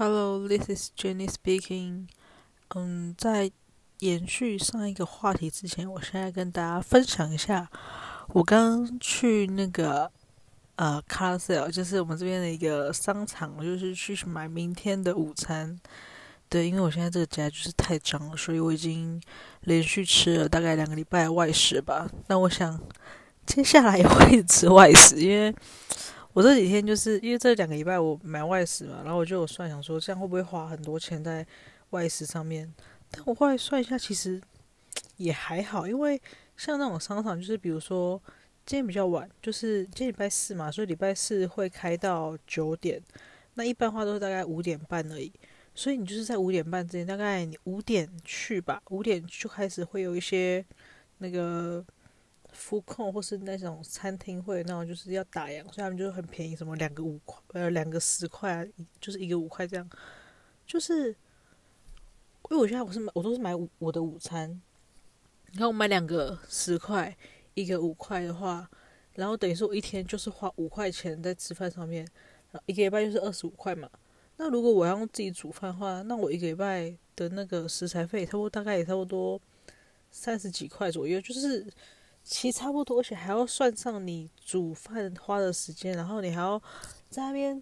Hello, this is Jenny speaking. 嗯，在延续上一个话题之前，我现在跟大家分享一下，我刚去那个呃 c a r s e l 就是我们这边的一个商场，就是去买明天的午餐。对，因为我现在这个家就是太脏了，所以我已经连续吃了大概两个礼拜外食吧。那我想接下来也会吃外食，因为。我这几天就是因为这两个礼拜我买外食嘛，然后我就有算想说这样会不会花很多钱在外食上面？但我后来算一下，其实也还好，因为像那种商场，就是比如说今天比较晚，就是今天礼拜四嘛，所以礼拜四会开到九点，那一般话都是大概五点半而已，所以你就是在五点半之前，大概你五点去吧，五点就开始会有一些那个。福控或是那种餐厅会那种就是要打烊，所以他们就很便宜，什么两个五块，呃，两个十块啊，就是一个五块这样。就是，因为我现在我是买，我都是买我的午餐。你看我买两个十块，一个五块的话，然后等于说我一天就是花五块钱在吃饭上面，然后一个礼拜就是二十五块嘛。那如果我要用自己煮饭的话，那我一个礼拜的那个食材费，差不多大概也差不多三十几块左右，就是。其实差不多，而且还要算上你煮饭花的时间，然后你还要在那边，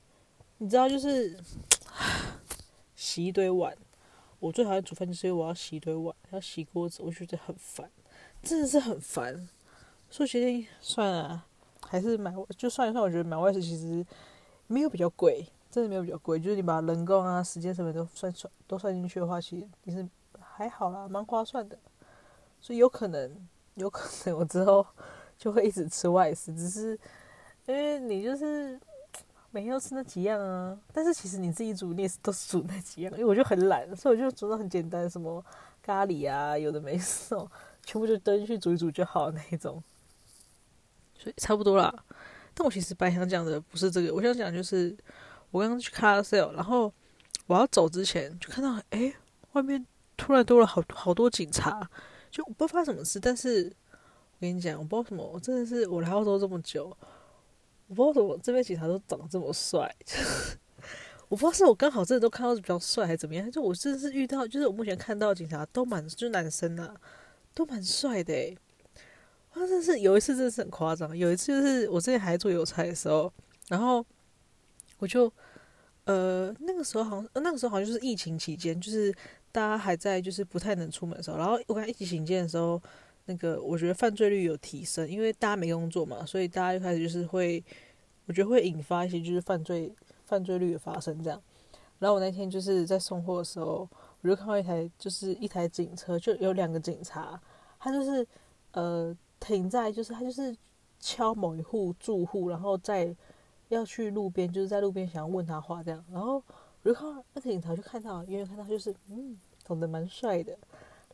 你知道，就是 洗一堆碗。我最讨厌煮饭，就是因为我要洗一堆碗，要洗锅子，我觉得很烦，真的是很烦。所以决定算了，还是买，就算一算，我觉得买外食其实没有比较贵，真的没有比较贵。就是你把人工啊、时间什么都算算都算进去的话，其实其实还好啦，蛮划算的。所以有可能。有可能我之后 就会一直吃外食，只是因为你就是每天都吃那几样啊。但是其实你自己煮，你也是都是煮那几样，因为我就很懒，所以我就煮的很简单，什么咖喱啊，有的没事，全部就登去煮一煮就好那一种。所以差不多啦。但我其实本来想讲的不是这个，我想讲就是我刚刚去 Carousel，然后我要走之前就看到，哎，外面突然多了好好多警察。就我不知道发生什么事，但是我跟你讲，我不知道什么，我真的是我来澳洲这么久，我不知道怎么这边警察都长得这么帅，我不知道是我刚好真的都看到比较帅还是怎么样，就我真的是遇到，就是我目前看到警察都蛮，就男生啊，都蛮帅的诶。他真是有一次真的是很夸张，有一次就是我之前还做邮差的时候，然后我就呃那个时候好像那个时候好像就是疫情期间，就是。大家还在就是不太能出门的时候，然后我看疫情期间的时候，那个我觉得犯罪率有提升，因为大家没工作嘛，所以大家就开始就是会，我觉得会引发一些就是犯罪犯罪率的发生这样。然后我那天就是在送货的时候，我就看到一台就是一台警车，就有两个警察，他就是呃停在就是他就是敲某一户住户，然后再要去路边，就是在路边想要问他话这样，然后我就看那个警察就看到，远远看到就是嗯。长得蛮帅的，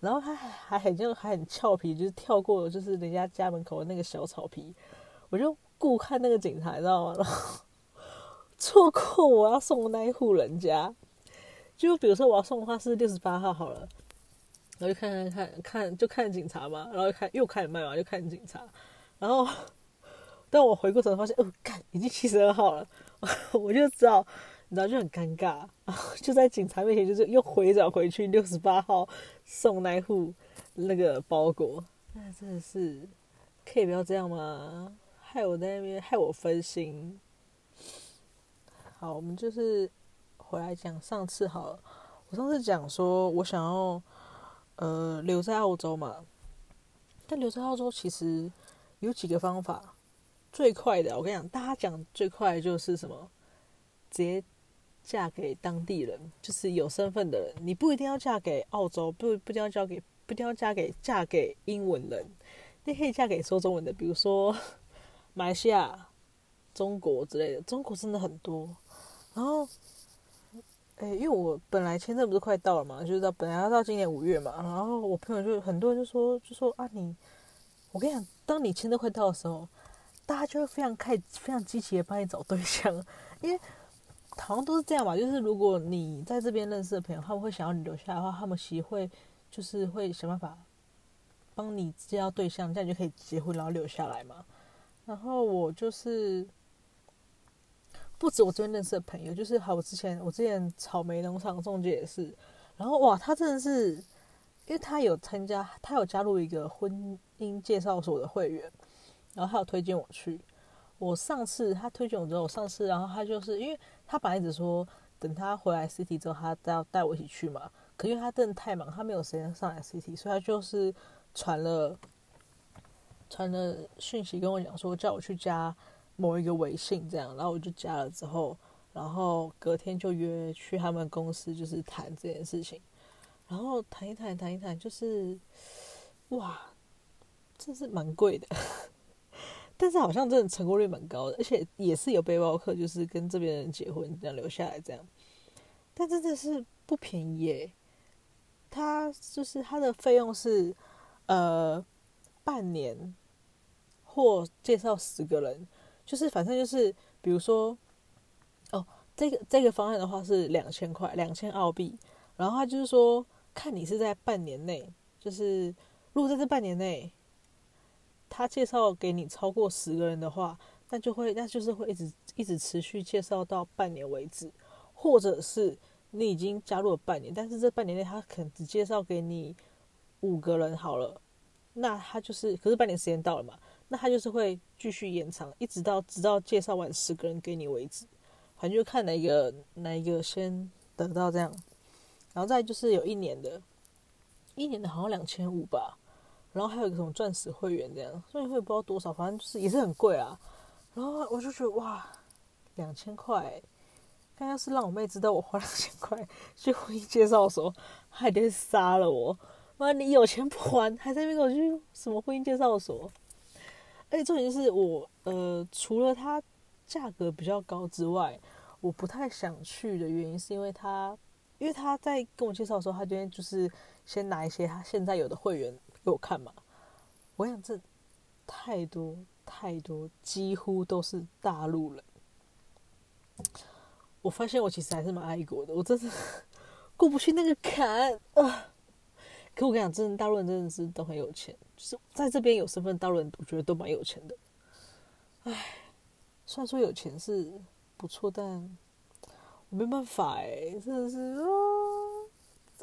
然后他还还很就还很俏皮，就是跳过就是人家家门口的那个小草皮，我就顾看那个警察，你知道吗？然后错过我要送的那一户人家，就比如说我要送的话是六十八号好了，然后就看看看看就看警察嘛，然后又看又开始卖嘛，就看警察，然后但我回过头发现，哦，干已经七十二号了，我就知道。然后就很尴尬，然后就在警察面前，就是又回转回去六十八号送那户那个包裹，那真的是可以不要这样吗？害我在那边害我分心。好，我们就是回来讲上次好了。我上次讲说我想要呃留在澳洲嘛，但留在澳洲其实有几个方法，最快的我跟你讲，大家讲最快的就是什么，直接。嫁给当地人，就是有身份的人。你不一定要嫁给澳洲，不不一定要嫁给，不一定要嫁给嫁给英文人。你可以嫁给说中文的，比如说 马来西亚、中国之类的。中国真的很多。然后，哎，因为我本来签证不是快到了嘛，就是到本来要到今年五月嘛。然后我朋友就很多人就说，就说啊你，我跟你讲，当你签证快到的时候，大家就会非常开非常积极的帮你找对象，因为。好像都是这样吧，就是如果你在这边认识的朋友，他们会想要你留下来的话，他们其实会就是会想办法帮你介绍对象，这样就可以结婚，然后留下来嘛。然后我就是不止我这边认识的朋友，就是好，我之前我之前草莓农场中介也是，然后哇，他真的是，因为他有参加，他有加入一个婚姻介绍所的会员，然后他有推荐我去。我上次他推荐我之后，我上次然后他就是因为他本来一直说等他回来 City 之后，他要带我一起去嘛。可因为他真的太忙，他没有时间上来 City，所以他就是传了传了讯息跟我讲说，叫我去加某一个微信这样，然后我就加了之后，然后隔天就约去他们公司就是谈这件事情，然后谈一谈谈一谈，就是哇，这是蛮贵的。但是好像真的成功率蛮高的，而且也是有背包客，就是跟这边人结婚这样留下来这样。但真的是不便宜耶，他就是他的费用是呃半年或介绍十个人，就是反正就是比如说哦，这个这个方案的话是两千块，两千澳币。然后他就是说看你是在半年内，就是如果在这半年内。他介绍给你超过十个人的话，那就会，那就是会一直一直持续介绍到半年为止，或者是你已经加入了半年，但是这半年内他可能只介绍给你五个人好了，那他就是，可是半年时间到了嘛，那他就是会继续延长，一直到直到介绍完十个人给你为止，反正就看哪一个哪一个先得到这样，然后再就是有一年的，一年的好像两千五吧。然后还有一个什么钻石会员这样，所以会员不知道多少，反正就是也是很贵啊。然后我就觉得哇，两千块，刚要是让我妹知道我花两千块去婚姻介绍所，还得杀了我。妈，你有钱不还，还在那边给我去什么婚姻介绍所？而且重点是我呃，除了它价格比较高之外，我不太想去的原因是因为他，因为他在跟我介绍的时候，他今天就是先拿一些他现在有的会员。给我看嘛！我想这太多太多，几乎都是大陆人。我发现我其实还是蛮爱国的，我真是 过不去那个坎啊！可我跟你讲，真的大陆人真的是都很有钱，就是在这边有身份，大陆人我觉得都蛮有钱的。唉，虽然说有钱是不错，但我没办法哎、真的是啊！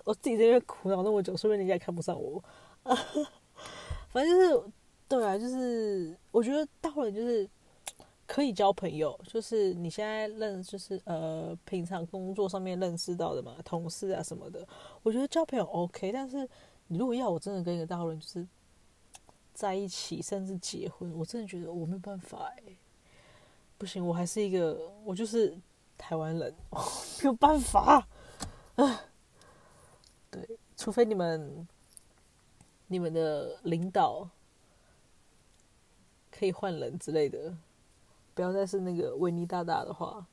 我自己在那边苦恼那么久，说不定人家也看不上我。反正就是，对啊，就是我觉得大陆人就是可以交朋友，就是你现在认，就是呃，平常工作上面认识到的嘛，同事啊什么的，我觉得交朋友 OK。但是你如果要我真的跟一个大陆人就是在一起，甚至结婚，我真的觉得我没有办法哎，不行，我还是一个，我就是台湾人，没有办法啊。对，除非你们。你们的领导可以换人之类的，不要再是那个维尼大大的话，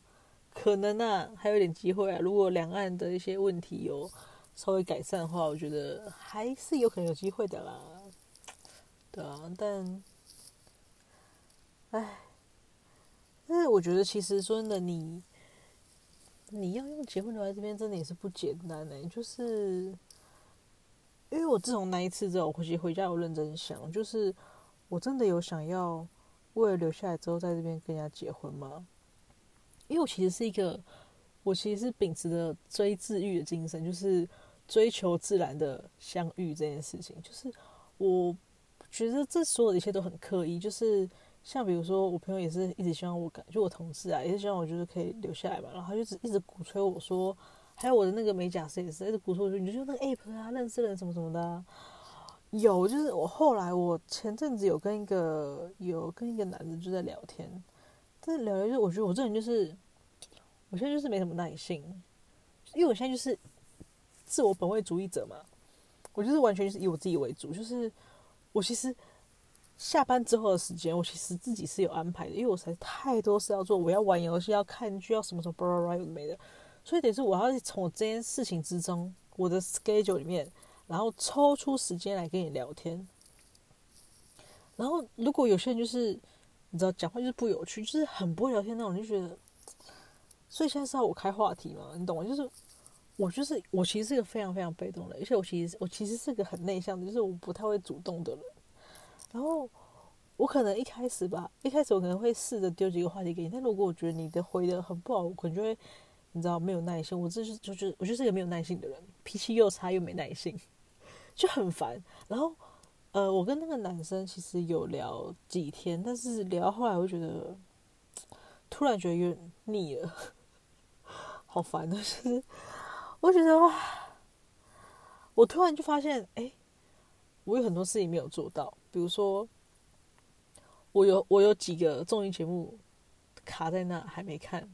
可能啊还有点机会啊。如果两岸的一些问题有稍微改善的话，我觉得还是有可能有机会的啦。对啊，但，唉，但是我觉得其实说真的，你你要用结婚留在这边，真的也是不简单呢、就是。因为我自从那一次之后，我回去回家有认真想，就是我真的有想要为了留下来之后在这边跟人家结婚吗？因为我其实是一个，我其实是秉持着追自愈的精神，就是追求自然的相遇这件事情。就是我觉得这所有的一切都很刻意，就是像比如说我朋友也是一直希望我，就我同事啊，也是希望我就是可以留下来嘛，然后就一直一直鼓吹我说。还有我的那个美甲师也是，一直鼓励我说，你就用那个 app 啊，认识人什么什么的。有，就是我后来我前阵子有跟一个有跟一个男的就在聊天，在聊聊，就我觉得我这人就是，我现在就是没什么耐性，因为我现在就是自我本位主义者嘛，我就是完全是以我自己为主，就是我其实下班之后的时间，我其实自己是有安排的，因为我实在太多事要做，我要玩游戏，要看剧，要什么什么，巴拉巴拉有的没的。所以得是我要从我这件事情之中，我的 schedule 里面，然后抽出时间来跟你聊天。然后如果有些人就是你知道讲话就是不有趣，就是很不会聊天那种，就觉得。所以现在是要我开话题嘛？你懂吗？就是我就是我其实是一个非常非常被动的，而且我其实我其实是个很内向的，就是我不太会主动的人。然后我可能一开始吧，一开始我可能会试着丢几个话题给你，但如果我觉得你的回的很不好，我可能就会，你知道没有耐心。我这是就是我就是一个没有耐心的人，脾气又差又没耐心，就很烦。然后，呃，我跟那个男生其实有聊几天，但是聊后来，我觉得突然觉得有点腻了，好烦的，就是我觉得哇，我突然就发现，哎，我有很多事情没有做到，比如说。我有我有几个综艺节目卡在那还没看，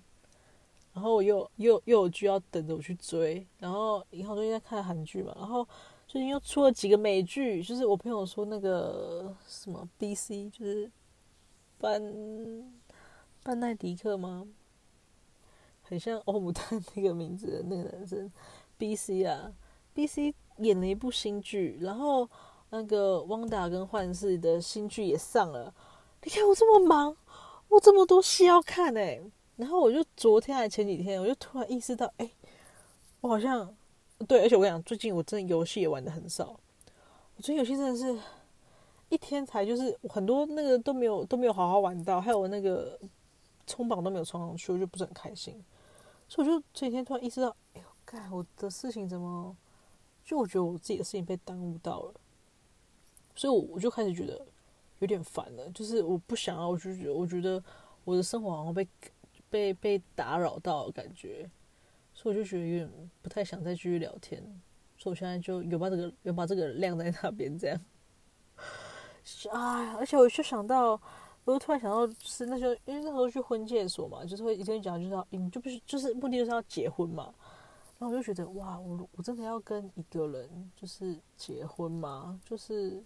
然后我又又又有剧要等着我去追，然后银行最近在看韩剧嘛，然后最近又出了几个美剧，就是我朋友说那个什么 BC，就是班班奈迪克吗？很像欧姆蛋那个名字的那个男生 BC 啊，BC 演了一部新剧，然后那个汪达跟幻视的新剧也上了。你看我这么忙，我这么多戏要看哎，然后我就昨天还前几天，我就突然意识到，哎，我好像对，而且我跟你讲，最近我真的游戏也玩的很少，我最近游戏真的是一天才就是很多那个都没有都没有好好玩到，还有那个冲榜都没有冲上去，我就不是很开心，所以我就这几天突然意识到，哎呦，干我的事情怎么，就我觉得我自己的事情被耽误到了，所以我我就开始觉得。有点烦了，就是我不想要，我就觉得我觉得我的生活好像被被被打扰到感觉，所以我就觉得有点不太想再继续聊天，所以我现在就有把这个有把这个晾在那边这样。哎，而且我就想到，我就突然想到，就是那时候因为那时候去婚介所嘛，就是会一天讲就是要，你就不是就是目的就是要结婚嘛，然后我就觉得哇，我我真的要跟一个人就是结婚吗？就是。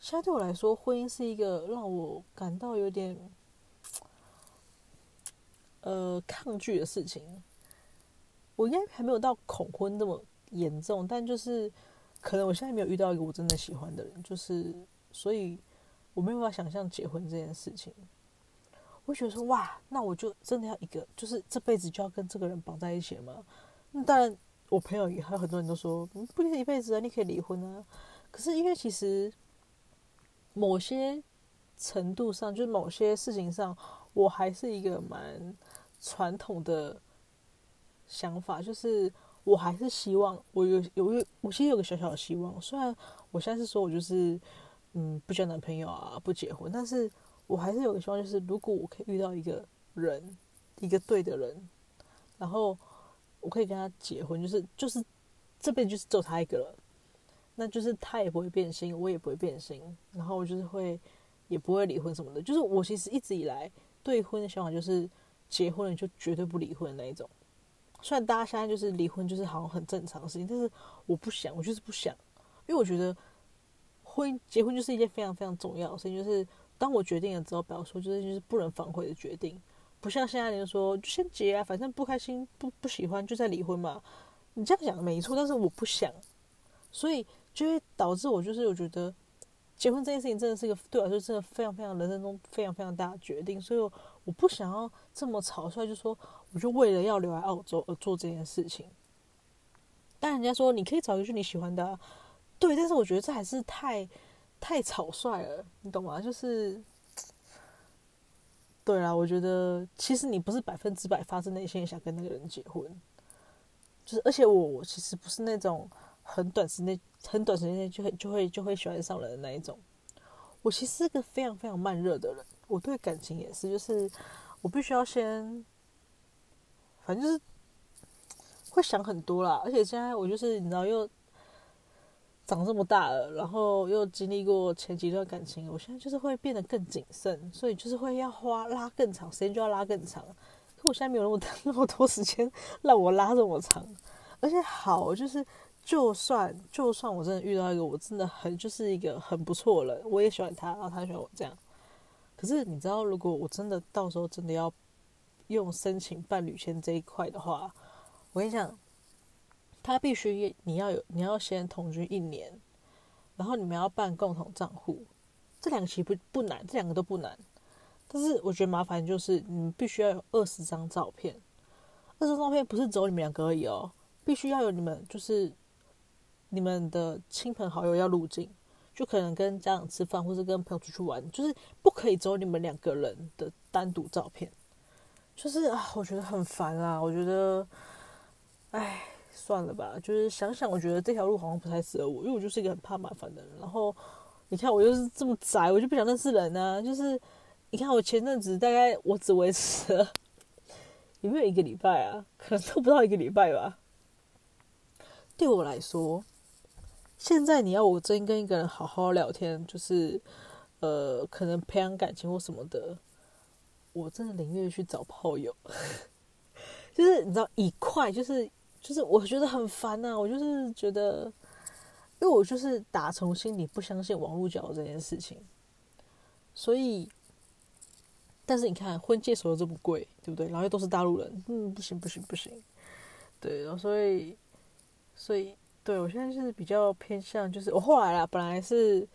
现在对我来说，婚姻是一个让我感到有点呃抗拒的事情。我应该还没有到恐婚那么严重，但就是可能我现在没有遇到一个我真的喜欢的人，就是所以我没有办法想象结婚这件事情。我觉得说哇，那我就真的要一个，就是这辈子就要跟这个人绑在一起吗？那当然，我朋友也还有很多人都说，不一定一辈子啊，你可以离婚啊。可是因为其实。某些程度上，就是某些事情上，我还是一个蛮传统的想法，就是我还是希望我有有，我其实有个小小的希望。虽然我现在是说我就是嗯不交男朋友啊，不结婚，但是我还是有个希望，就是如果我可以遇到一个人，一个对的人，然后我可以跟他结婚，就是就是这辈子就是只有他一个了。那就是他也不会变心，我也不会变心，然后我就是会，也不会离婚什么的。就是我其实一直以来对婚的想法就是，结婚了就绝对不离婚的那一种。虽然大家现在就是离婚就是好像很正常的事情，但是我不想，我就是不想，因为我觉得婚结婚就是一件非常非常重要的事情，就是当我决定了之后，不要说就是就是不能反悔的决定，不像现在人说就先结啊，反正不开心不不喜欢就再离婚嘛。你这样讲没错，但是我不想，所以。就会导致我就是我觉得结婚这件事情真的是一个对我来说真的非常非常人生中非常非常大的决定，所以我不想要这么草率就说我就为了要留在澳洲而做这件事情。但人家说你可以找一个你喜欢的，对，但是我觉得这还是太太草率了，你懂吗？就是对啦，我觉得其实你不是百分之百发自内心想跟那个人结婚，就是而且我我其实不是那种。很短时间，很短时间内就会就会就会喜欢上人的那一种。我其实是个非常非常慢热的人，我对感情也是，就是我必须要先，反正就是会想很多啦。而且现在我就是你知道又长这么大了，然后又经历过前几段感情，我现在就是会变得更谨慎，所以就是会要花拉更长时间，就要拉更长。可我现在没有那么 那么多时间让我拉这么长，而且好就是。就算就算我真的遇到一个我真的很就是一个很不错的人，我也喜欢他，然后他喜欢我这样。可是你知道，如果我真的到时候真的要用申请伴侣签这一块的话，我跟你讲，他必须你要有你要先同居一年，然后你们要办共同账户，这两个其实不不难，这两个都不难。但是我觉得麻烦就是你必须要有二十张照片，二十张照片不是只有你们两个而已哦，必须要有你们就是。你们的亲朋好友要入境，就可能跟家长吃饭，或是跟朋友出去玩，就是不可以只有你们两个人的单独照片。就是啊，我觉得很烦啊，我觉得，哎，算了吧。就是想想，我觉得这条路好像不太适合我，因为我就是一个很怕麻烦的人。然后你看，我又是这么宅，我就不想认识人啊。就是你看，我前阵子大概我只维持了有没有一个礼拜啊？可能都不到一个礼拜吧。对我来说，现在你要我真跟一个人好好聊天，就是呃，可能培养感情或什么的。我真的宁愿去找炮友，就是你知道，以快就是就是，我觉得很烦呐、我就是觉得，因为我就是打从心里不相信网络交友这件事情，所以，但是你看婚介所有这么贵，对不对？然后又都是大陆人，嗯，不行不行不行，对，然后所以，所以，对我现在就是比较偏向，就是我后来啦，本来是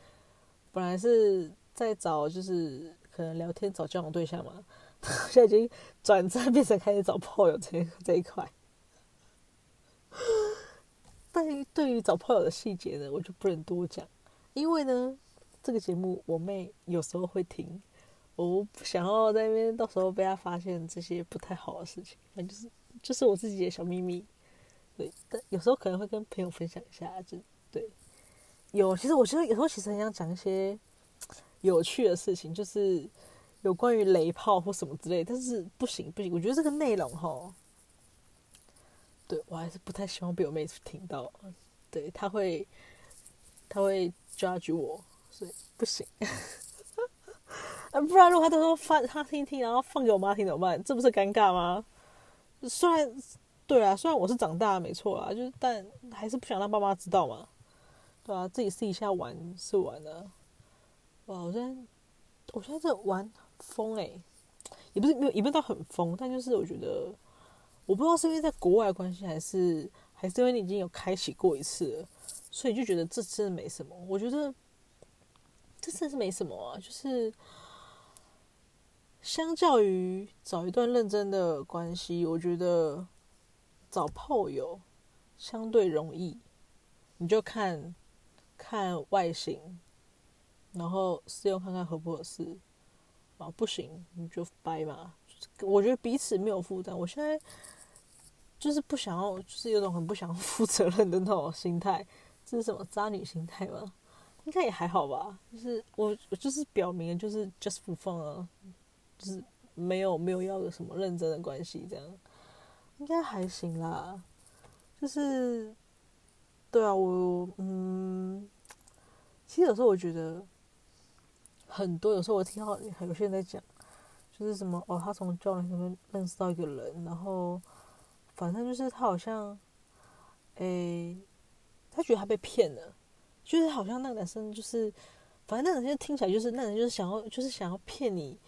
本来是在找就是。可能聊天找交往对象嘛，现在已经转战变成开始找炮友这这一块。但是对于找炮友的细节呢，我就不能多讲，因为呢，这个节目我妹有时候会听，我不想要在那边到时候被她发现这些不太好的事情，那就是就是我自己的小秘密。对，但有时候可能会跟朋友分享一下，就对。有，其实我觉得有时候其实很想讲一些。有趣的事情就是有关于雷炮或什么之类，但是不行不行，我觉得这个内容哈，对我还是不太希望被我妹听到，对，她会她会 judge 我，所以不行。啊，不然如果她都说放她听听，然后放给我妈听怎么办？这不是尴尬吗？虽然对啊，虽然我是长大没错啊，就是但还是不想让爸妈知道嘛，对啊，自己私底下玩是玩的。哇！我现在，我现在在玩疯诶、也不是没有，也没有到很疯，但就是我觉得，我不知道是因为在国外的关系，还是还是因为你已经有开启过一次了，所以就觉得这真的没什么。我觉得这真的是没什么啊，就是相较于找一段认真的关系，我觉得找炮友相对容易，你就看看外形。然后试用看看合不合适，啊，不行你就掰嘛。我觉得彼此没有负担。我现在就是不想要，就是有种很不想 负责任的那种心态。这是什么渣女心态吗？应该也还好吧。就是我，我就是表明就是 just for fun 啊，就是没有没有要有什么认真的关系，这样应该还行啦。就是对啊，我嗯，其实有时候我觉得。很多有时候我听到有些人在讲，就是什么哦，他从交往里面认识到一个人，然后反正就是他好像，诶，他觉得他被骗了，就是好像那个男生就是，反正那个男生听起来就是那人就是想要就是想要骗你，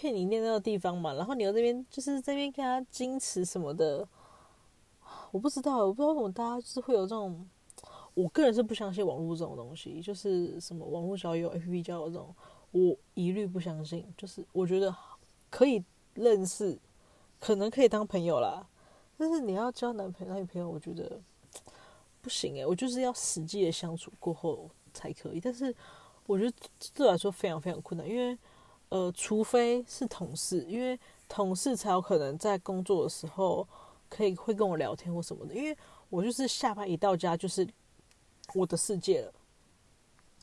骗你念那个地方嘛，然后你又这边就是这边跟他矜持什么的，我不知道，我不知道为什么大家就是会有这种，我个人是不相信网络这种东西，就是什么网络交友、APP 交友这种。我一律不相信，就是我觉得可以认识，可能可以当朋友啦，但是你要交男朋友、女朋友，我觉得不行诶，我就是要实际的相处过后才可以。但是我觉得对来说非常非常困难，因为呃，除非是同事，因为同事才有可能在工作的时候可以会跟我聊天或什么的。因为我就是下班一到家就是我的世界了，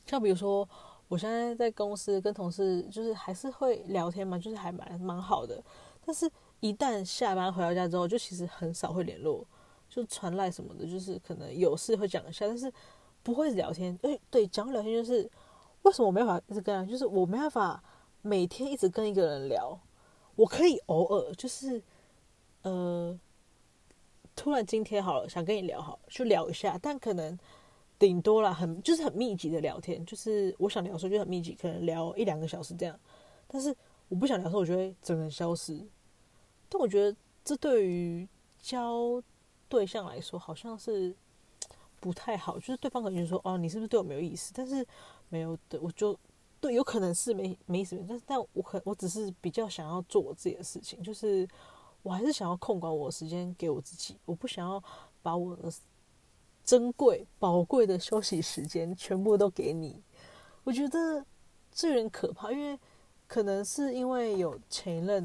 像比如说。我现在在公司跟同事就是还是会聊天嘛，就是还蛮蛮好的。但是，一旦下班回到家之后，就其实很少会联络，就传赖什么的，就是可能有事会讲一下，但是不会聊天。诶，对，讲聊天就是为什么我没法一直跟人，就是我没办法每天一直跟一个人聊。我可以偶尔就是呃，突然今天好了，想跟你聊好，就聊一下，但可能。顶多啦，很就是很密集的聊天，就是我想聊的时候就很密集，可能聊一两个小时这样。但是我不想聊的时候，我就会整个人消失。但我觉得这对于交对象来说好像是不太好，就是对方可能就说：“哦，你是不是对我没有意思？”但是没有的，我就对，有可能是没没什么，但是但我可我只是比较想要做我自己的事情，就是我还是想要控管我的时间给我自己，我不想要把我的。珍贵、宝贵的休息时间全部都给你，我觉得这有点可怕，因为可能是因为有前任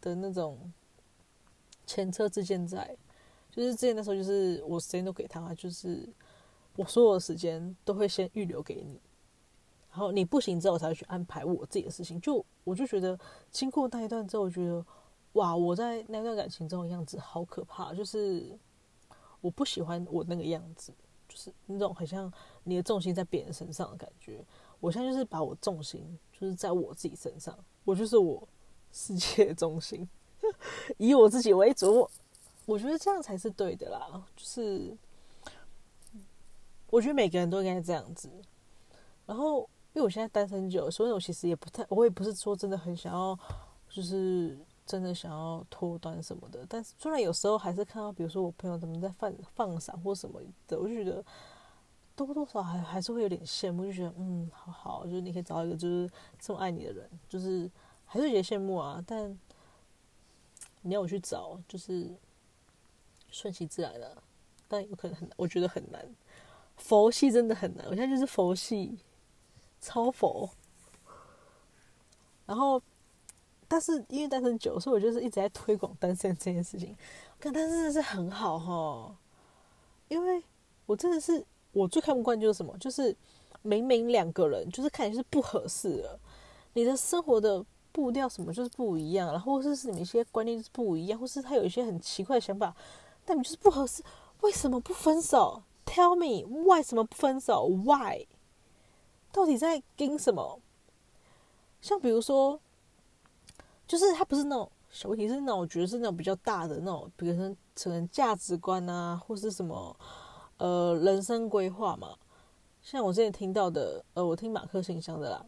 的那种前车之鉴在，就是之前的时候，就是我时间都给他，就是我所有的时间都会先预留给你，然后你不行之后，才会去安排我自己的事情。就我就觉得经过那一段之后，我觉得哇，我在那段感情中的样子好可怕，就是我不喜欢我那个样子。就是那种很像你的重心在别人身上的感觉。我现在就是把我重心就是在我自己身上，我就是我世界的中心，以我自己为主。我觉得这样才是对的啦。就是我觉得每个人都应该这样子。然后，因为我现在单身久，所以我其实也不太，我也不是说真的很想要，就是。真的想要脱单什么的，但是虽然有时候还是看到，比如说我朋友他们在放放闪或什么的，我就觉得多多少还还是会有点羡慕，就觉得嗯，好好，就是你可以找一个就是这么爱你的人，就是还是有些羡慕啊。但你要我去找，就是顺其自然的，但有可能很，我觉得很难。佛系真的很难，我现在就是佛系，超佛，然后。但是因为单身久，所以我就是一直在推广单身这件事情。看单身真的是很好哈，因为我真的是我最看不惯就是什么，就是明明两个人就是看起来是不合适的，你的生活的步调什么就是不一样，然后或是是你们一些观念是不一样，或是他有一些很奇怪的想法，但你就是不合适，为什么不分手？Tell me，为什么不分手？Why？到底在跟什么？像比如说。就是他不是那种小问题，是那种我觉得是那种比较大的那种，比如说可能价值观啊，或是什么呃人生规划嘛。像我之前听到的，呃，我听马克信箱的啦，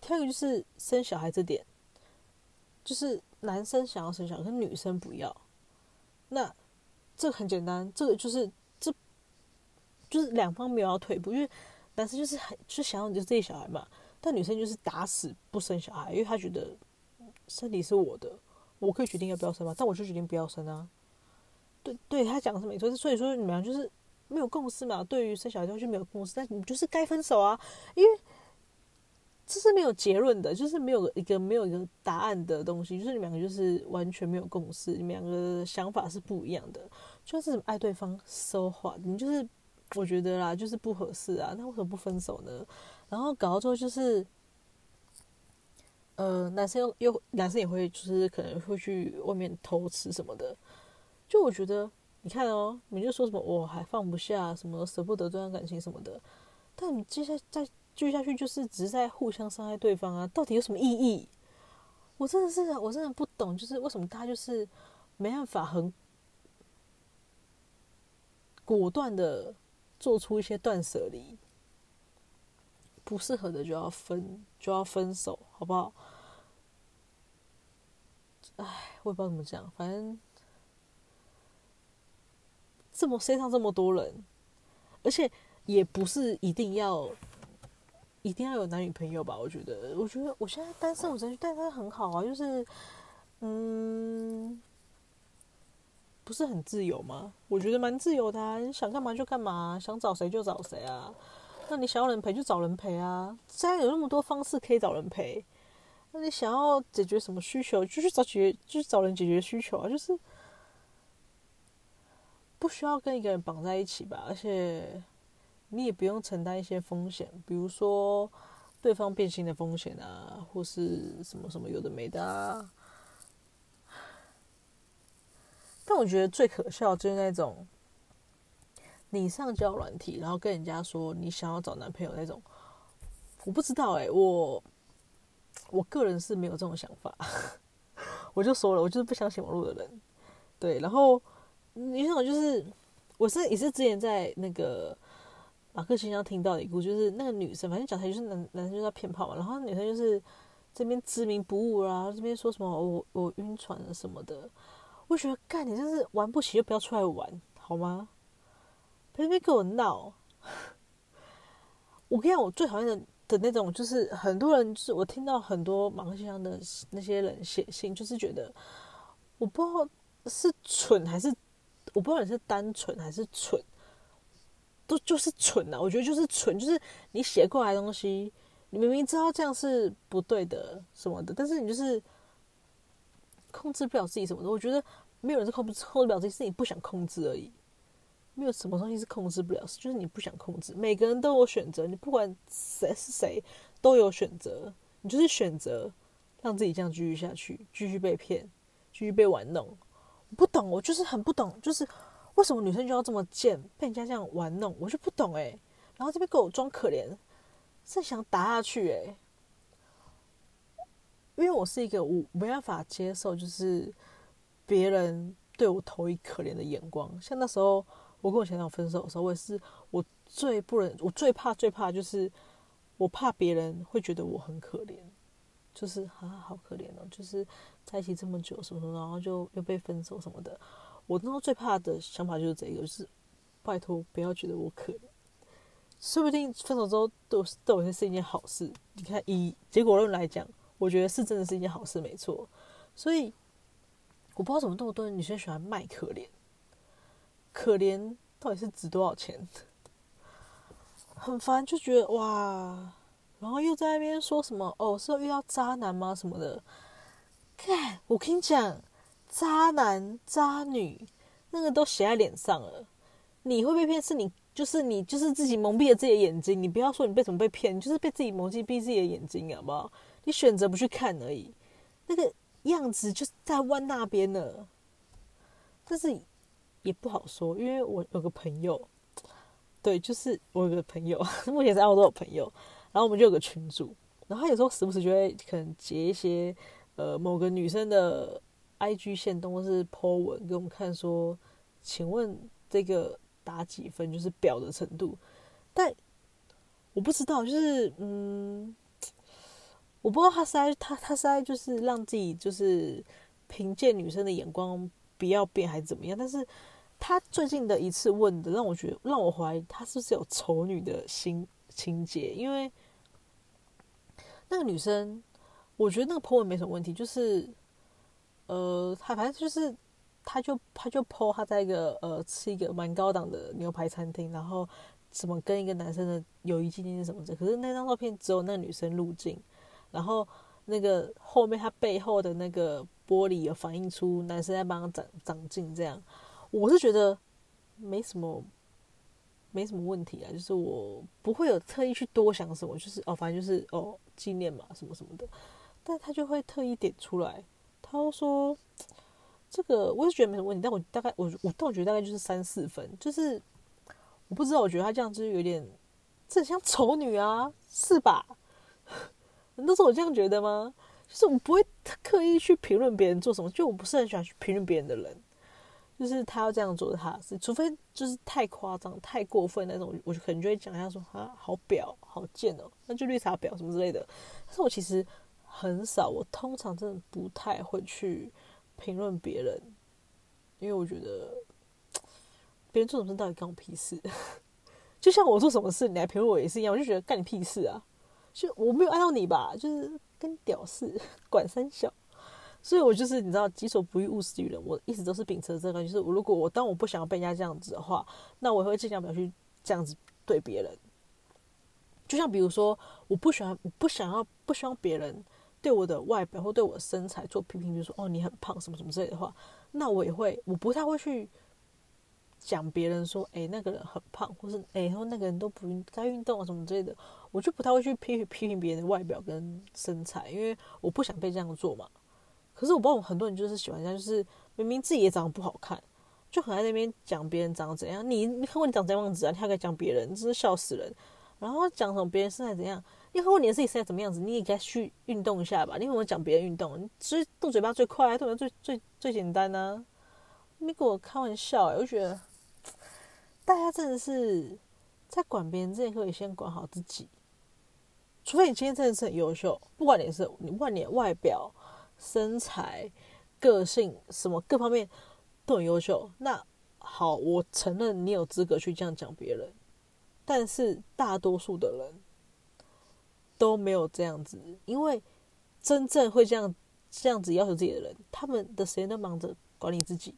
挑一个就是生小孩这点，就是男生想要生小孩，女生不要。那这个很简单，这个就是这就是两方没有要退步，因为男生就是很就想要你就自己小孩嘛，但女生就是打死不生小孩，因为她觉得。身体是我的，我可以决定要不要生嘛？但我就决定不要生啊。对，对他讲的是没错，所以说你们俩就是没有共识嘛。对于生小孩东西没有共识，但你就是该分手啊，因为这是没有结论的，就是没有一个没有一个答案的东西，就是你们两个就是完全没有共识，你们两个想法是不一样的，就是爱对方说话，你就是我觉得啦，就是不合适啊，那为什么不分手呢？然后搞到最后就是。呃，男生又又男生也会，就是可能会去外面偷吃什么的。就我觉得，你看哦，你就说什么我还放不下，什么舍不得这段感情什么的。但你接下来再继续下去，就是只是在互相伤害对方啊，到底有什么意义？我真的是，我真的不懂，就是为什么他就是没办法很果断的做出一些断舍离。不适合的就要分，就要分手，好不好？唉，我也不知道怎么讲，反正这么世界上这么多人，而且也不是一定要一定要有男女朋友吧？我觉得，我觉得我现在单身，我觉得单身很好啊，就是嗯，不是很自由吗？我觉得蛮自由的啊，你想干嘛就干嘛，想找谁就找谁啊。那你想要人陪就找人陪啊，现在有那么多方式可以找人陪。那你想要解决什么需求，就去找解决，就去找人解决需求啊，就是不需要跟一个人绑在一起吧，而且你也不用承担一些风险，比如说对方变心的风险啊，或是什么什么有的没的啊。但我觉得最可笑就是那种。你上交软体，然后跟人家说你想要找男朋友那种，我不知道哎、我我个人是没有这种想法，我就说了，我就是不相信网络的人，对，然后你那种就是，我是也是之前在那个马克信箱听到的一个，就是那个女生，反正讲台就是男男生就在骗炮嘛，然后女生就是这边执迷不悟啊，这边说什么我我晕船啊什么的，我觉得干你就是玩不起就不要出来玩好吗？别别跟我闹！我跟你讲，我最讨厌的的那种，就是很多人，就是我听到很多马克信箱的那些人写信，就是觉得我不知道是蠢还是我不知道你是单纯还是蠢。都就是蠢啊！我觉得就是蠢，就是你写过来的东西，你明明知道这样是不对的什么的，但是你就是控制不了自己什么的。我觉得没有人是控制控制不了自己，是你不想控制而已。没有什么东西是控制不了，就是你不想控制。每个人都有选择，你不管谁是谁都有选择，你就是选择让自己这样继续下去，继续被骗，继续被玩弄。我不懂，我就是很不懂，就是。为什么女生就要这么贱，被人家这样玩弄？我就不懂哎。然后这边给我装可怜，是想打下去哎。因为我是一个我没办法接受，就是别人对我投以可怜的眼光。像那时候我跟我前男友分手的时候，我也是我最不忍，我最怕最怕就是我怕别人会觉得我很可怜，就是啊好可怜哦，就是在一起这么久什么什么，然后就又被分手什么的。我那时候最怕的想法就是这个，就是拜托不要觉得我可怜，说不定分手之后对我对我是一件好事。你看以结果论来讲，我觉得是真的是一件好事，没错。所以我不知道怎么那么多人女生喜欢卖可怜，可怜到底是值多少钱？很烦，就觉得哇，然后又在那边说什么哦，是遇到渣男吗？什么的？看我跟你讲。渣男渣女，那个都写在脸上了。你会被骗，是你就是你就是自己蒙蔽了自己的眼睛。你不要说你被怎么被骗，你就是被自己蒙蔽自己的眼睛，好不好？你选择不去看而已。那个样子就在弯那边呢。但是也不好说，因为我有个朋友，对，就是我有个朋友，目前在澳洲有朋友，然后我们就有个群主，然后他有时候时不时就会可能截一些呃某个女生的。I G 限动或是 po 文给我们看说，请问这个打几分就是表的程度？但我不知道，就是嗯，我不知道他是在他他是在就是让自己就是凭借女生的眼光不要变还是怎么样？但是他最近的一次问的让我觉得让我怀疑他是不是有丑女的心情节？因为那个女生，我觉得那个 po 文没什么问题，就是。呃，他反正就是，他就他就 po 他在一个呃吃一个蛮高档的牛排餐厅，然后怎么跟一个男生的友谊纪念什么的。可是那张照片只有那女生入镜，然后那个后面他背后的那个玻璃有反映出男生在帮他长长镜，这样我是觉得没什么没什么问题啊，就是我不会有特意去多想什么，就是哦，反正就是哦纪念嘛，什么什么的，但他就会特意点出来。他说：“这个我也觉得没什么问题，但我大概我我但我觉得大概就是三四分，就是我不知道，我觉得他这样就是有点，这很像丑女啊，是吧？难道是我这样觉得吗？就是我不会刻意去评论别人做什么，就我不是很喜欢去评论别人的人，就是他要这样做的，他是除非就是太夸张、太过分那种，我就可能就会讲一下说啊，好婊、好贱哦，那就绿茶婊什么之类的。但是我其实。”很少，我通常真的不太会去评论别人，因为我觉得别人做什么事到底关我屁事。就像我做什么事，你来评论我也是一样，我就觉得干你屁事啊！就我没有爱到你吧，就是跟屌丝 管三小。所以我就是你知道，己所不欲，勿施于人。我一直都是秉持这个，就是如果我当我不想要被人家这样子的话，那我也会尽量不要去这样子对别人。就像比如说，我不喜欢，我不想要，不希望别人。对我的外表或对我的身材做批评，就是说哦，你很胖什么什么之类的话，那我也会，我不太会去讲别人说，哎，那个人很胖，或是哎，说那个人都不该运动啊什么之类的，我就不太会去批批评别人的外表跟身材，因为我不想被这样做嘛。可是我不知道很多人就是喜欢这样，就是明明自己也长得不好看，就很爱那边讲别人长得怎样。你你看过你长怎样子啊？你还该讲别人，真是笑死人。然后讲什么别人身材怎样？你问你自己身在怎么样子，你也该去运动一下吧。你跟我讲别人运动，你其实动嘴巴最快，动嘴巴最最最简单呢、啊。没跟我开玩笑、我觉得 大家真的是在管别人之前，可以先管好自己。除非你今天真的是很优秀，不管你是你，不管你外表、身材、个性什么各方面都很优秀，那好，我承认你有资格去这样讲别人。但是大多数的人。都没有这样子，因为真正会这样这样子要求自己的人，他们的时间都忙着管理自己，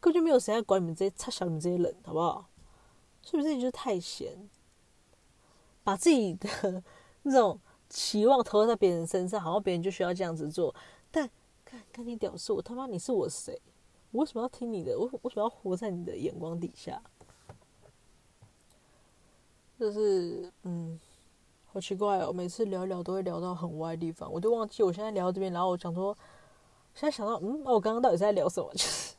根本就没有时间管你们这些差小你们这些人，好不好？是不是你就是太闲，把自己的那种期望投在别人身上，好像别人就需要这样子做。但看看你屌丝，我他妈你是我谁？我为什么要听你的？我为什么要活在你的眼光底下？就是嗯，好奇怪哦！每次聊一聊都会聊到很歪的地方，我都忘记我现在聊到这边，然后我讲说，现在想到嗯，我刚刚到底在聊什么？就 是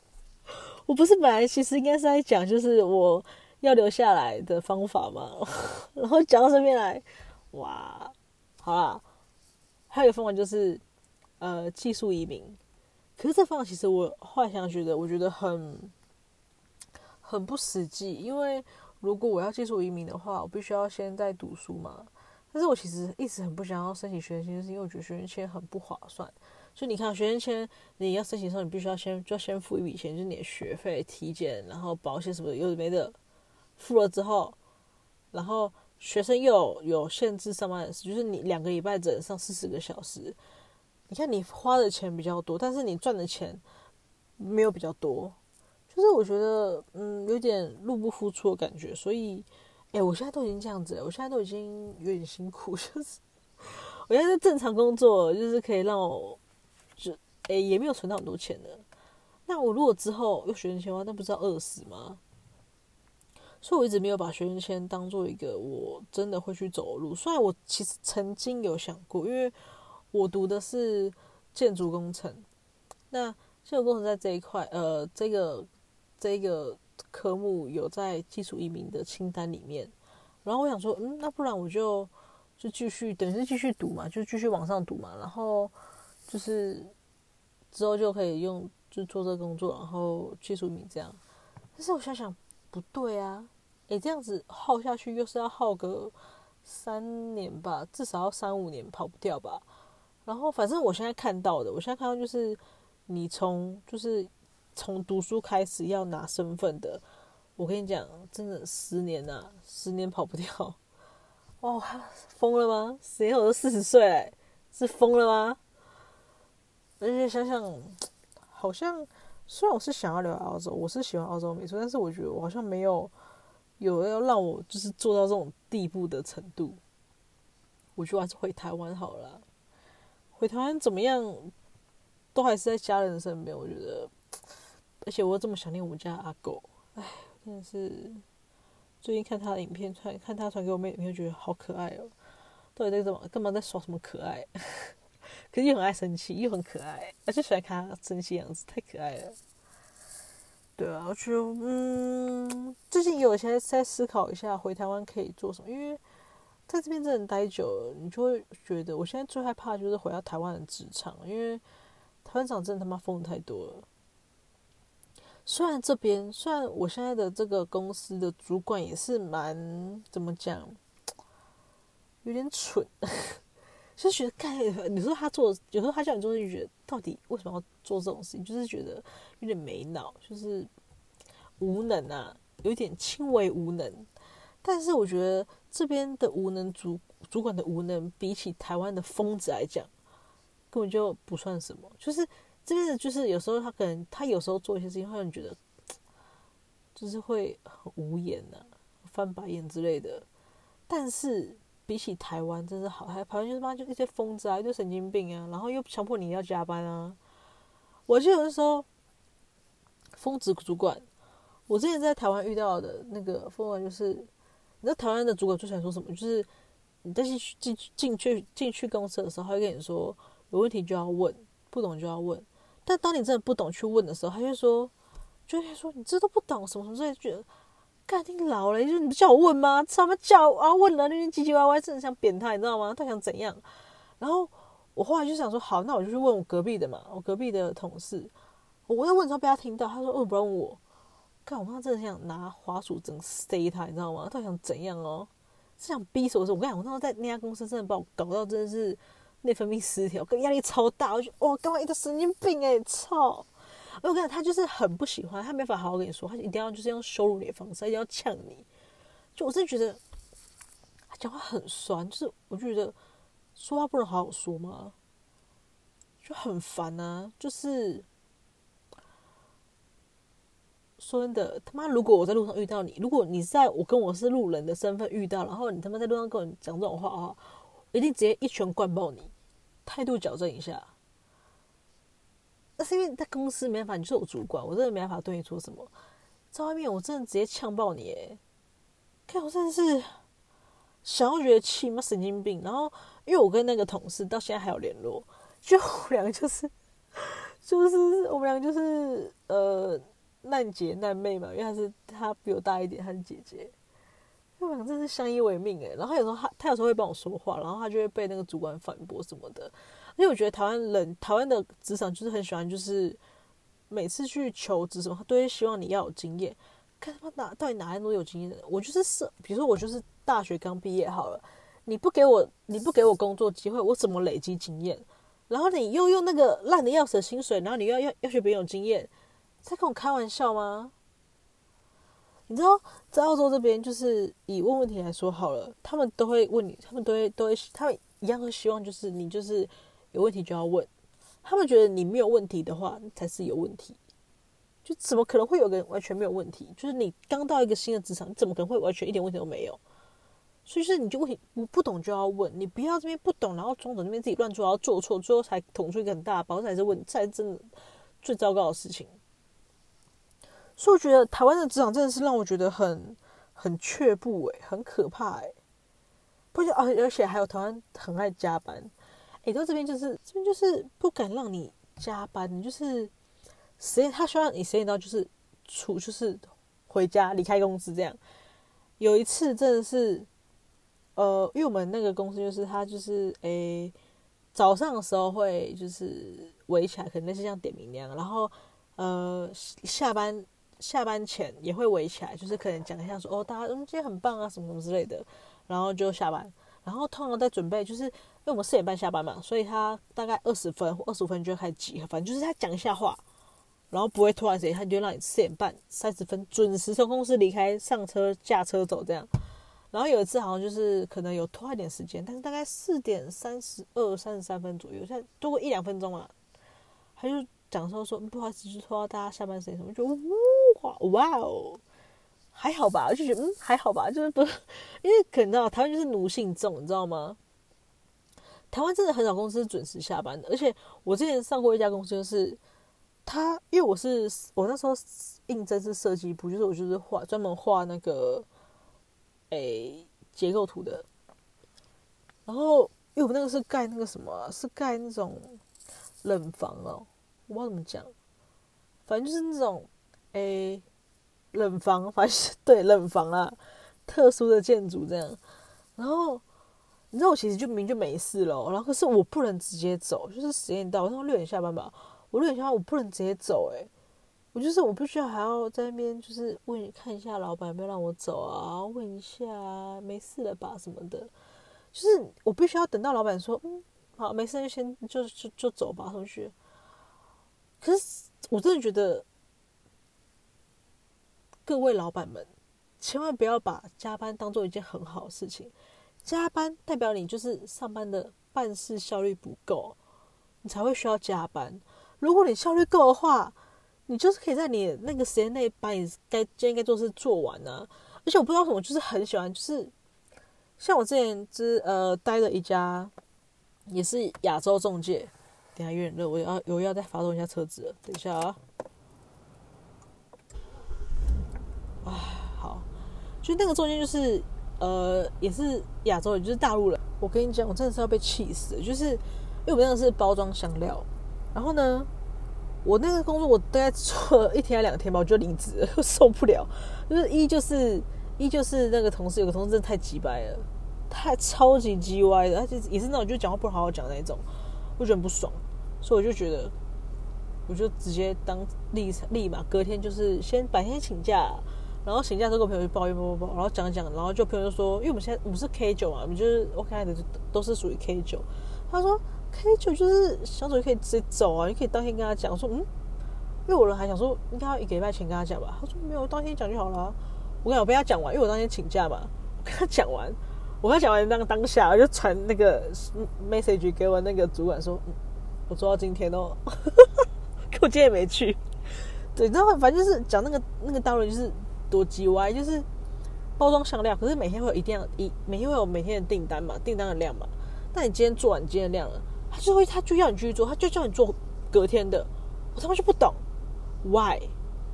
我不是本来其实应该是在讲，就是我要留下来的方法嘛，然后讲到这边来，哇，好啦，还有一个方法就是呃，技术移民。可是这方法其实我后来想觉得，我觉得很很不实际，因为。如果我要技术移民的话，我必须要先在读书嘛。但是我其实一直很不想要申请学生签，是因为我觉得学生签很不划算。所以你看，学生签你要申请的时候，你必须要先就要先付一笔钱，就是你的学费、体检，然后保险什么的，有的没的。付了之后，然后学生又有，有限制上班的时，就是你两个礼拜只能上四十个小时。你看你花的钱比较多，但是你赚的钱没有比较多。就是我觉得，嗯，有点入不敷出的感觉，所以，哎、我现在都已经这样子了，我现在都已经有点辛苦，就是我现在正常工作，就是可以让我，就，哎、也没有存到很多钱的。那我如果之后有学生签的话，那不是要饿死吗？所以我一直没有把学生签当做一个我真的会去走路。虽然我其实曾经有想过，因为我读的是建筑工程，那建筑工程在这一块，呃，这个。这个科目有在技术移民的清单里面，然后我想说，嗯，那不然我就就继续，等于是继续读嘛，就继续往上读嘛，然后就是之后就可以用就做这个工作，然后技术移民这样。但是我想想，不对啊，诶，这样子耗下去又是要耗个三年吧，至少要三五年跑不掉吧。然后反正我现在看到的，我现在看到就是你从就是。从读书开始要拿身份的，我跟你讲，真的十年呐、啊，十年跑不掉。哦，疯了吗？十年我都四十岁，是疯了吗？而且想想，好像虽然我是想要留在澳洲，我是喜欢澳洲没错，但是我觉得我好像没有有要让我就是做到这种地步的程度。我觉得还是回台湾好了，回台湾怎么样，都还是在家人身边。我觉得。而且我又这么想念我们家阿狗，哎，真的是最近看他的影片，传看他传给我妹，妹，就觉得好可爱哦。到底在干嘛？干嘛在耍什么可爱？可是又很爱生气，又很可爱，而且喜欢看他生气样子，太可爱了。对啊，我觉得嗯，最近有些在思考一下回台湾可以做什么，因为在这边真的待久了，你就会觉得，我现在最害怕就是回到台湾的职场，因为台湾长真的他妈疯太多了。虽然这边，虽然我现在的这个公司的主管也是蛮怎么讲，有点蠢，就觉得干，你说他做，有时候他叫你做，就觉得到底为什么要做这种事情，就是觉得有点没脑，就是无能啊，有点轻微无能。但是我觉得这边的无能主主管的无能，比起台湾的疯子来讲，根本就不算什么，就是。这边的就是有时候他可能他有时候做一些事情，会让你觉得就是会很无言呐、翻白眼之类的。但是比起台湾，真是好，还台湾就是妈就一些疯子啊，一堆神经病啊，然后又强迫你要加班啊。我记得有的时候疯子主管，我之前在台湾遇到的那个疯子就是，你知道台湾的主管最喜欢说什么？就是你在进去进进去进去公司的时候，他会跟你说有问题就要问，不懂就要问。但当你真的不懂去问的时候，他就说，就会说你这都不懂什么什么之类，觉得，干你老了，就是你不叫我问吗？什么叫啊问了那边唧唧歪歪，真的想扁他，你知道吗？他想怎样？然后我后来就想说，好，那我就去问我隔壁的嘛，我隔壁的同事，我在问的时候被他听到，他说，哦，不要问我，干我妈真的想拿滑鼠整塞他，你知道吗？他想怎样哦？是想逼死我？说我跟你讲，我那时候在那家公司真的把我搞到真的是。内分泌失调，跟压力超大，我就哇，干嘛一个神经病哎、操！我跟你讲，他就是很不喜欢，他没法好好跟你说，他一定要就是用羞辱你的方式，一定要呛你。就我真的觉得他讲话很酸，就是我就觉得说话不能好好说吗？就很烦啊，就是说真的，他妈，如果我在路上遇到你，如果你在我跟我是路人的身份遇到，然后你他妈在路上跟我讲这种话啊，我一定直接一拳灌爆你，态度矫正一下。那是因为在公司没办法，你是我主管，我真的没办法对你做什么。在外面我真的直接呛爆你，哎，看我真的是想要觉得气妈神经病。然后因为我跟那个同事到现在还有联络，就我们两个就是就是我们两个就是呃。难姐难妹嘛，因为她是她比我大一点，她是姐姐，我们俩真是相依为命诶。然后有时候她她有时候会帮我说话，然后她就会被那个主管反驳什么的。因为我觉得台湾人台湾的职场就是很喜欢，就是每次去求职什么，他都会希望你要有经验。看他妈哪到底哪来那么有经验的？我就是是，比如说我就是大学刚毕业好了，你不给我你不给我工作机会，我怎么累积经验？然后你又用那个烂的要死的薪水，然后你要要要求别人有经验。在跟我开玩笑吗？你知道，在澳洲这边，就是以问问题来说好了，他们都会问你，他们都会都会，他们一样会希望就是你就是有问题就要问，他们觉得你没有问题的话才是有问题，就怎么可能会有个完全没有问题？就是你刚到一个新的职场，你怎么可能会完全一点问题都没有？所以是你就问题我不懂就要问，你不要这边不懂，然后装着那边自己乱做，然后做错，最后才捅出一个很大的包，这才是问，才是真的最糟糕的事情。所以我觉得台湾的职场真的是让我觉得很很却步诶，很可怕诶。不就而而且还有台湾很爱加班，诶，到这边就是这边就是不敢让你加班，就是时间他希望你时间到就是出就是回家离开公司这样。有一次真的是，呃，因为我们那个公司就是他就是诶早上的时候会就是围起来，可能类似像点名那样，然后呃下班。下班前也会围起来，就是可能讲一下说哦，大家嗯今天很棒啊，什么什么之类的，然后就下班。然后通常在准备，就是因为我们四点半下班嘛，所以他大概二十分或二十五分就开始集合，反正就是他讲一下话，然后不会拖时间，他就让你四点半三十分准时从公司离开，上车驾车走这样。然后有一次好像就是可能有拖一点时间，但是大概四点三十二、三十三分左右，现在多过一两分钟嘛，他就讲说说不好意思，就拖到大家下班时间什么，就呜。哇哦，还好吧，就觉得嗯还好吧，就是不，因为可能知道台湾就是奴性重，你知道吗？台湾真的很少公司准时下班的，而且我之前上过一家公司，就是他，因为我是我那时候应征是设计部，就是我就是画专门画那个诶结构图的，然后因为我们那个是盖那个什么，是盖那种冷房哦，我不知道怎么讲，反正就是那种。诶，冷房，反正对冷房啊，特殊的建筑这样。然后你知道我其实就明就没事了，然后可是我不能直接走，就是时间到，我说六点下班吧，我六点下班我不能直接走，诶，我就是我必须要还要在那边就是问看一下老板有没有让我走啊，问一下没事了吧什么的，就是我必须要等到老板说嗯好没事就先就就就走吧同学。可是我真的觉得。各位老板们，千万不要把加班当做一件很好的事情。加班代表你就是上班的办事效率不够，你才会需要加班。如果你效率够的话，你就是可以在你那个时间内把你该今天该做事做完呢、啊。而且我不知道为什么，就是很喜欢，就是像我之前之呃待的一家也是亚洲中介。等下有点热，我要我要再发动一下车子。等一下啊。啊，好，就那个中间就是，呃，也是亚洲人，就是大陆人。我跟你讲，我真的是要被气死，就是因为我们那个是包装香料，然后呢，我那个工作我大概做了一天两天吧，我就离职了，受不了。就是一就是一就是那个同事有个同事真的太鸡掰了，太超级鸡歪的，他就也是那种就讲话不好好讲的那种，我觉得很不爽，所以我就觉得，我就直接当立立马隔天就是先白天请假。然后请假之后跟朋友就抱怨抱抱抱，然后讲讲，然后就朋友就说，因为我们现在我们是 K 九嘛，我们就是 OK 的，都是属于 K 九。他说 K 九就是小组可以直接走啊，你可以当天跟他讲。说嗯，因为我人还想说应该要一个礼拜前跟他讲吧。他说没有，当天讲就好了。我跟我被他讲完，因为我当天请假嘛，我跟他讲完，我跟他讲完那个当下，我就传那个 message 给我那个主管说，嗯，我做到今天哦，可我今天也没去。对，然后？反正就是讲那个那个道理就是多鸡歪，就是包装向量，可是每天会有一定一每天会有每天的订单嘛，订单的量嘛。那你今天做完今天的量了，他就会他就要你继续做，他就叫你做隔天的。我他妈就不懂 why。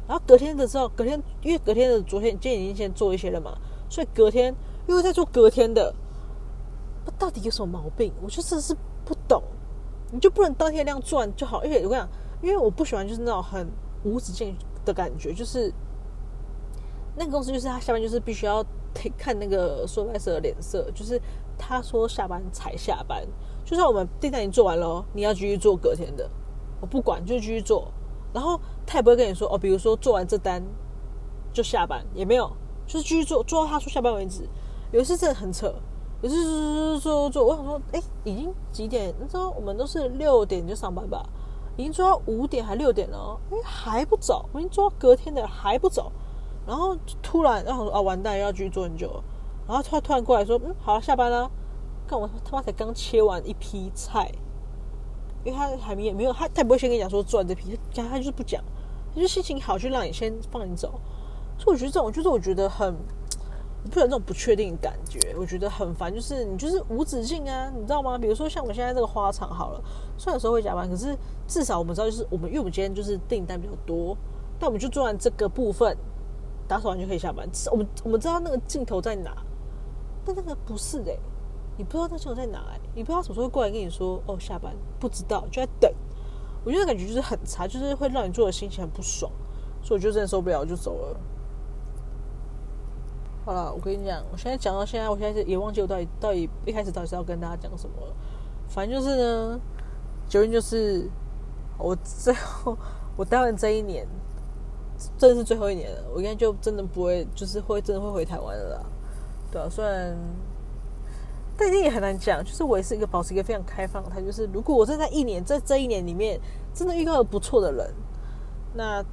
然后隔天的时候，隔天因为隔天的昨天今天已经先做一些了嘛，所以隔天又在做隔天的。那到底有什么毛病？我就真的是不懂。你就不能当天量做完就好？因为我跟你讲，因为我不喜欢就是那种很。无止境的感觉，就是那个公司，就是他下班就是必须要看那个收派员的脸色，就是他说下班才下班。就算我们订单已经做完了，你要继续做隔天的，我不管，就继续做。然后他也不会跟你说哦，比如说做完这单就下班，也没有，就是继续做，做到他说下班为止。有一次真的很扯，有一次做做做，我想说，哎，已经几点？你知道我们都是六点就上班吧？已经做到五点还六点了，哎还不走。我已经做到隔天的还不走，然后突然，然后说啊，完蛋，要继续做很久。然后他突然过来说，嗯，好了，下班了。看我他妈才刚切完一批菜，因为他还没也没有，他他不会先跟你讲说做完这批，他他就是不讲，他就心情好就让你先放你走。所以我觉得这种就是我觉得很。不有那种不确定感觉，我觉得很烦。就是你就是无止境啊，你知道吗？比如说像我们现在这个花场好了，虽然有时候会加班，可是至少我们知道，就是我们因为我们今天就是订单比较多，但我们就做完这个部分，打扫完就可以下班。我们我们知道那个镜头在哪，但那个不是的、你不知道那镜头在哪哎、你不知道什么时候会过来跟你说哦下班，不知道就在等。我觉得感觉就是很差，就是会让你做的心情很不爽，所以我就真的受不了，我就走了。好了，我跟你讲，我现在讲到现在，我现在也忘记我到底到底一开始到底是要跟大家讲什么了。反正就是呢，九月就是我最后我待完这一年，真的是最后一年了。我应该就真的不会，就是会真的会回台湾了啦。对啊，虽然但一定也很难讲。就是我也是一个保持一个非常开放的态度，就是如果我真的在一年在这一年里面真的遇到了不错的人，那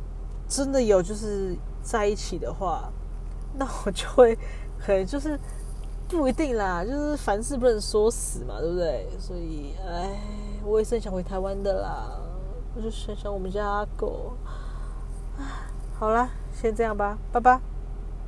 真的有就是在一起的话。那我就会，可能就是不一定啦，就是凡事不能说死嘛，对不对？所以，哎，我也是很想回台湾的啦，我就想想我们家阿狗。好啦，先这样吧，拜拜。